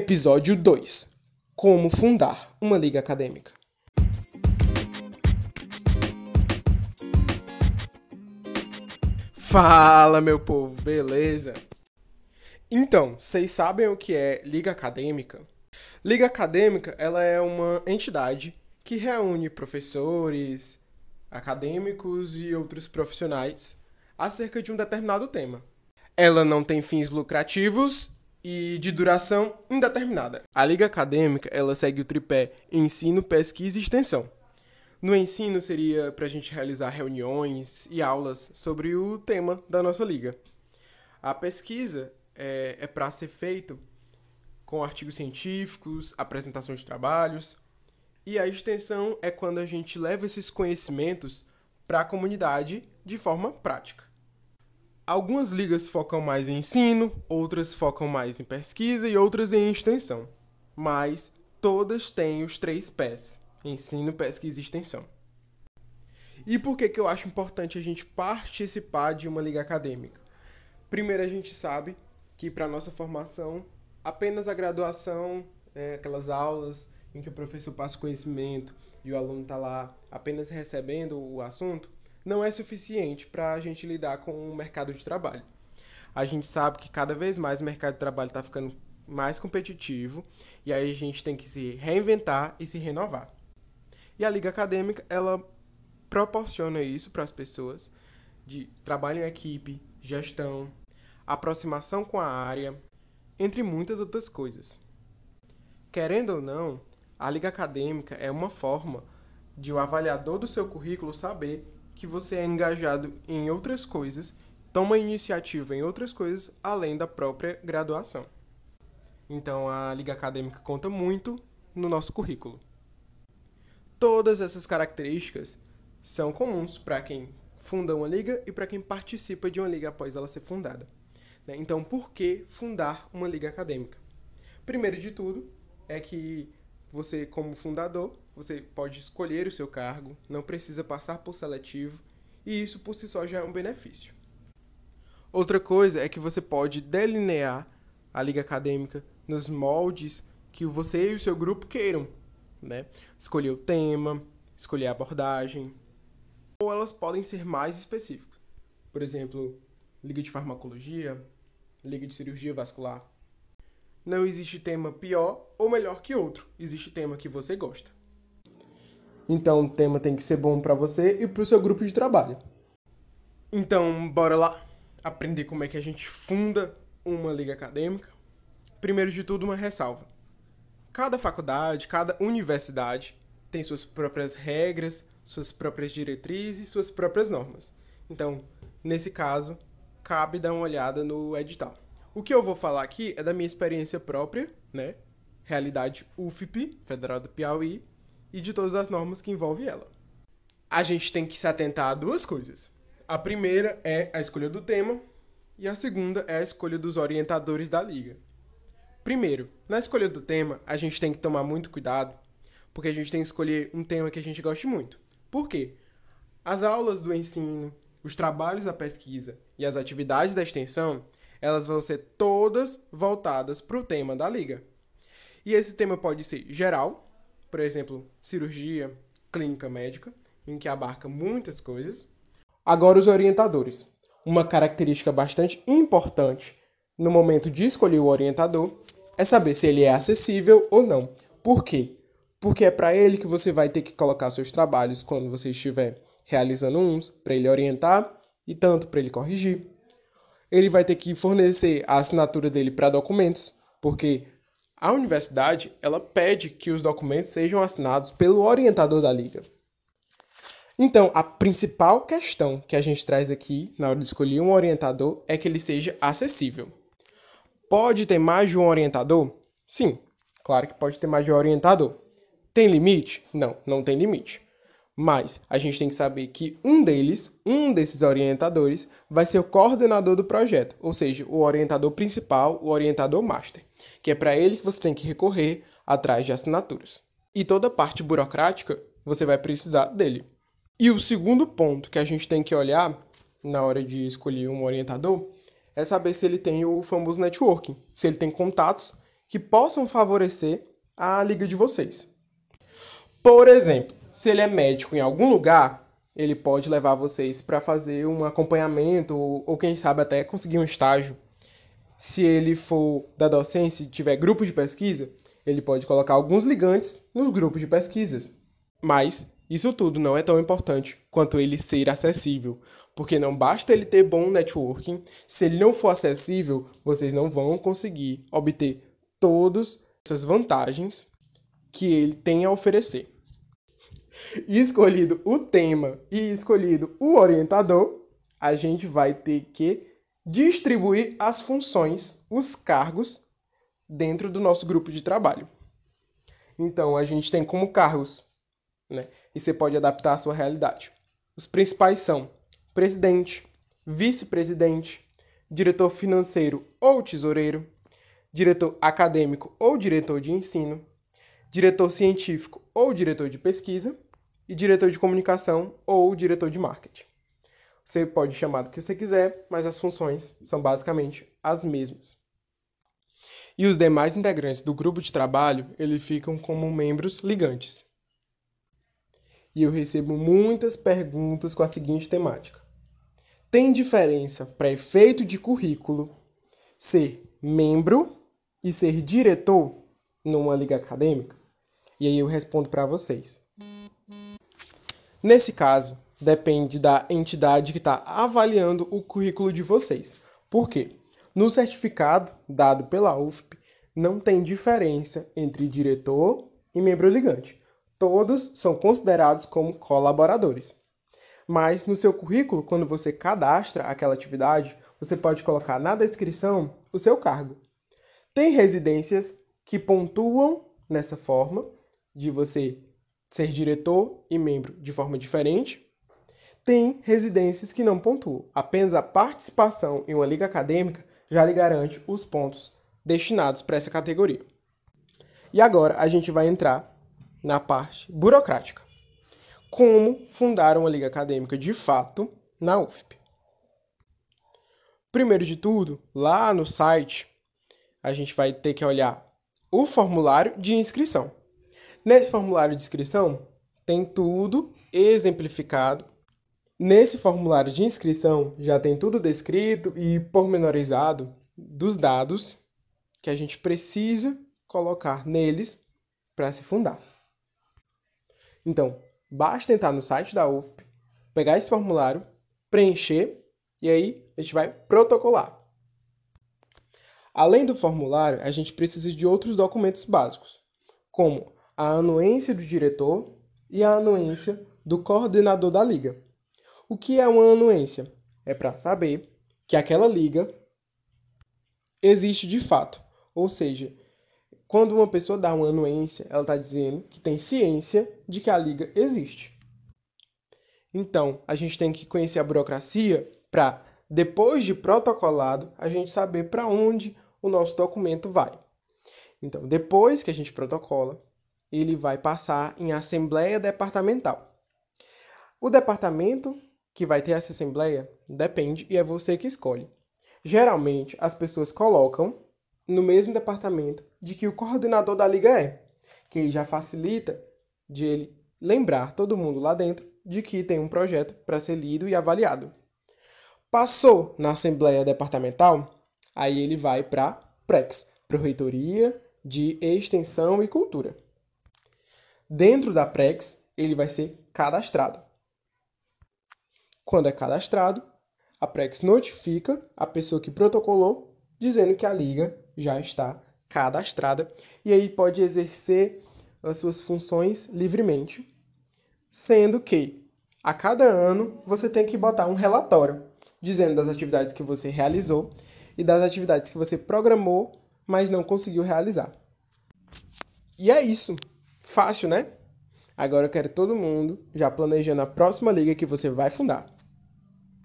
Episódio 2 Como fundar uma liga acadêmica. Fala, meu povo, beleza? Então, vocês sabem o que é liga acadêmica? Liga acadêmica, ela é uma entidade que reúne professores, acadêmicos e outros profissionais acerca de um determinado tema. Ela não tem fins lucrativos e de duração indeterminada. A liga acadêmica ela segue o tripé ensino, pesquisa e extensão. No ensino seria para a gente realizar reuniões e aulas sobre o tema da nossa liga. A pesquisa é, é para ser feito com artigos científicos, apresentação de trabalhos, e a extensão é quando a gente leva esses conhecimentos para a comunidade de forma prática. Algumas ligas focam mais em ensino, outras focam mais em pesquisa e outras em extensão. Mas todas têm os três pés: ensino, pesquisa e extensão. E por que, que eu acho importante a gente participar de uma liga acadêmica? Primeiro, a gente sabe que para nossa formação, apenas a graduação, é, aquelas aulas em que o professor passa conhecimento e o aluno está lá apenas recebendo o assunto, não é suficiente para a gente lidar com o mercado de trabalho. A gente sabe que cada vez mais o mercado de trabalho está ficando mais competitivo e aí a gente tem que se reinventar e se renovar. E a liga acadêmica ela proporciona isso para as pessoas de trabalho em equipe, gestão, aproximação com a área, entre muitas outras coisas. Querendo ou não, a liga acadêmica é uma forma de o avaliador do seu currículo saber que você é engajado em outras coisas, toma iniciativa em outras coisas além da própria graduação. Então a liga acadêmica conta muito no nosso currículo. Todas essas características são comuns para quem funda uma liga e para quem participa de uma liga após ela ser fundada. Né? Então, por que fundar uma liga acadêmica? Primeiro de tudo, é que você, como fundador, você pode escolher o seu cargo, não precisa passar por seletivo, e isso por si só já é um benefício. Outra coisa é que você pode delinear a liga acadêmica nos moldes que você e o seu grupo queiram, né? Escolher o tema, escolher a abordagem, ou elas podem ser mais específicas. Por exemplo, liga de farmacologia, liga de cirurgia vascular, não existe tema pior ou melhor que outro. Existe tema que você gosta. Então, o tema tem que ser bom para você e para o seu grupo de trabalho. Então, bora lá aprender como é que a gente funda uma liga acadêmica. Primeiro de tudo, uma ressalva. Cada faculdade, cada universidade tem suas próprias regras, suas próprias diretrizes, suas próprias normas. Então, nesse caso, cabe dar uma olhada no edital. O que eu vou falar aqui é da minha experiência própria, né? Realidade UFP, Federal do Piauí, e de todas as normas que envolvem ela. A gente tem que se atentar a duas coisas. A primeira é a escolha do tema e a segunda é a escolha dos orientadores da liga. Primeiro, na escolha do tema, a gente tem que tomar muito cuidado, porque a gente tem que escolher um tema que a gente goste muito. Por quê? As aulas do ensino, os trabalhos da pesquisa e as atividades da extensão, elas vão ser todas voltadas para o tema da liga. E esse tema pode ser geral, por exemplo, cirurgia, clínica médica, em que abarca muitas coisas. Agora, os orientadores. Uma característica bastante importante no momento de escolher o orientador é saber se ele é acessível ou não. Por quê? Porque é para ele que você vai ter que colocar seus trabalhos quando você estiver realizando uns, para ele orientar e tanto para ele corrigir ele vai ter que fornecer a assinatura dele para documentos, porque a universidade ela pede que os documentos sejam assinados pelo orientador da liga. Então, a principal questão que a gente traz aqui na hora de escolher um orientador é que ele seja acessível. Pode ter mais de um orientador? Sim, claro que pode ter mais de um orientador. Tem limite? Não, não tem limite. Mas a gente tem que saber que um deles, um desses orientadores, vai ser o coordenador do projeto, ou seja, o orientador principal, o orientador master, que é para ele que você tem que recorrer atrás de assinaturas. E toda a parte burocrática você vai precisar dele. E o segundo ponto que a gente tem que olhar na hora de escolher um orientador é saber se ele tem o famoso networking, se ele tem contatos que possam favorecer a liga de vocês. Por exemplo, se ele é médico em algum lugar, ele pode levar vocês para fazer um acompanhamento ou, quem sabe até conseguir um estágio. Se ele for da docência e tiver grupo de pesquisa, ele pode colocar alguns ligantes nos grupos de pesquisas. Mas isso tudo não é tão importante quanto ele ser acessível, porque não basta ele ter bom networking, se ele não for acessível, vocês não vão conseguir obter todas essas vantagens que ele tem a oferecer. E escolhido o tema e escolhido o orientador, a gente vai ter que distribuir as funções, os cargos dentro do nosso grupo de trabalho. Então, a gente tem como cargos, né? E você pode adaptar à sua realidade. Os principais são presidente, vice-presidente, diretor financeiro ou tesoureiro, diretor acadêmico ou diretor de ensino, diretor científico ou diretor de pesquisa e diretor de comunicação ou diretor de marketing. Você pode chamar do que você quiser, mas as funções são basicamente as mesmas. E os demais integrantes do grupo de trabalho, eles ficam como membros ligantes. E eu recebo muitas perguntas com a seguinte temática: Tem diferença para efeito de currículo ser membro e ser diretor numa liga acadêmica? E aí eu respondo para vocês. Nesse caso, depende da entidade que está avaliando o currículo de vocês. Por quê? No certificado dado pela UFP, não tem diferença entre diretor e membro ligante. Todos são considerados como colaboradores. Mas no seu currículo, quando você cadastra aquela atividade, você pode colocar na descrição o seu cargo. Tem residências que pontuam nessa forma de você ser diretor e membro de forma diferente. Tem residências que não pontuam. Apenas a participação em uma liga acadêmica já lhe garante os pontos destinados para essa categoria. E agora a gente vai entrar na parte burocrática. Como fundar uma liga acadêmica de fato na UFP? Primeiro de tudo, lá no site, a gente vai ter que olhar o formulário de inscrição. Nesse formulário de inscrição tem tudo exemplificado. Nesse formulário de inscrição já tem tudo descrito e pormenorizado dos dados que a gente precisa colocar neles para se fundar. Então, basta entrar no site da UFP, pegar esse formulário, preencher e aí a gente vai protocolar. Além do formulário, a gente precisa de outros documentos básicos, como a anuência do diretor e a anuência do coordenador da liga. O que é uma anuência? É para saber que aquela liga existe de fato. Ou seja, quando uma pessoa dá uma anuência, ela está dizendo que tem ciência de que a liga existe. Então, a gente tem que conhecer a burocracia para, depois de protocolado, a gente saber para onde o nosso documento vai. Então, depois que a gente protocola, ele vai passar em assembleia departamental. O departamento que vai ter essa assembleia depende e é você que escolhe. Geralmente, as pessoas colocam no mesmo departamento de que o coordenador da liga é, que já facilita de ele lembrar todo mundo lá dentro de que tem um projeto para ser lido e avaliado. Passou na assembleia departamental, aí ele vai para PREX, Proreitoria de Extensão e Cultura. Dentro da Prex, ele vai ser cadastrado. Quando é cadastrado, a Prex notifica a pessoa que protocolou, dizendo que a liga já está cadastrada e aí pode exercer as suas funções livremente, sendo que a cada ano você tem que botar um relatório dizendo das atividades que você realizou e das atividades que você programou, mas não conseguiu realizar. E é isso. Fácil, né? Agora eu quero todo mundo já planejando a próxima liga que você vai fundar.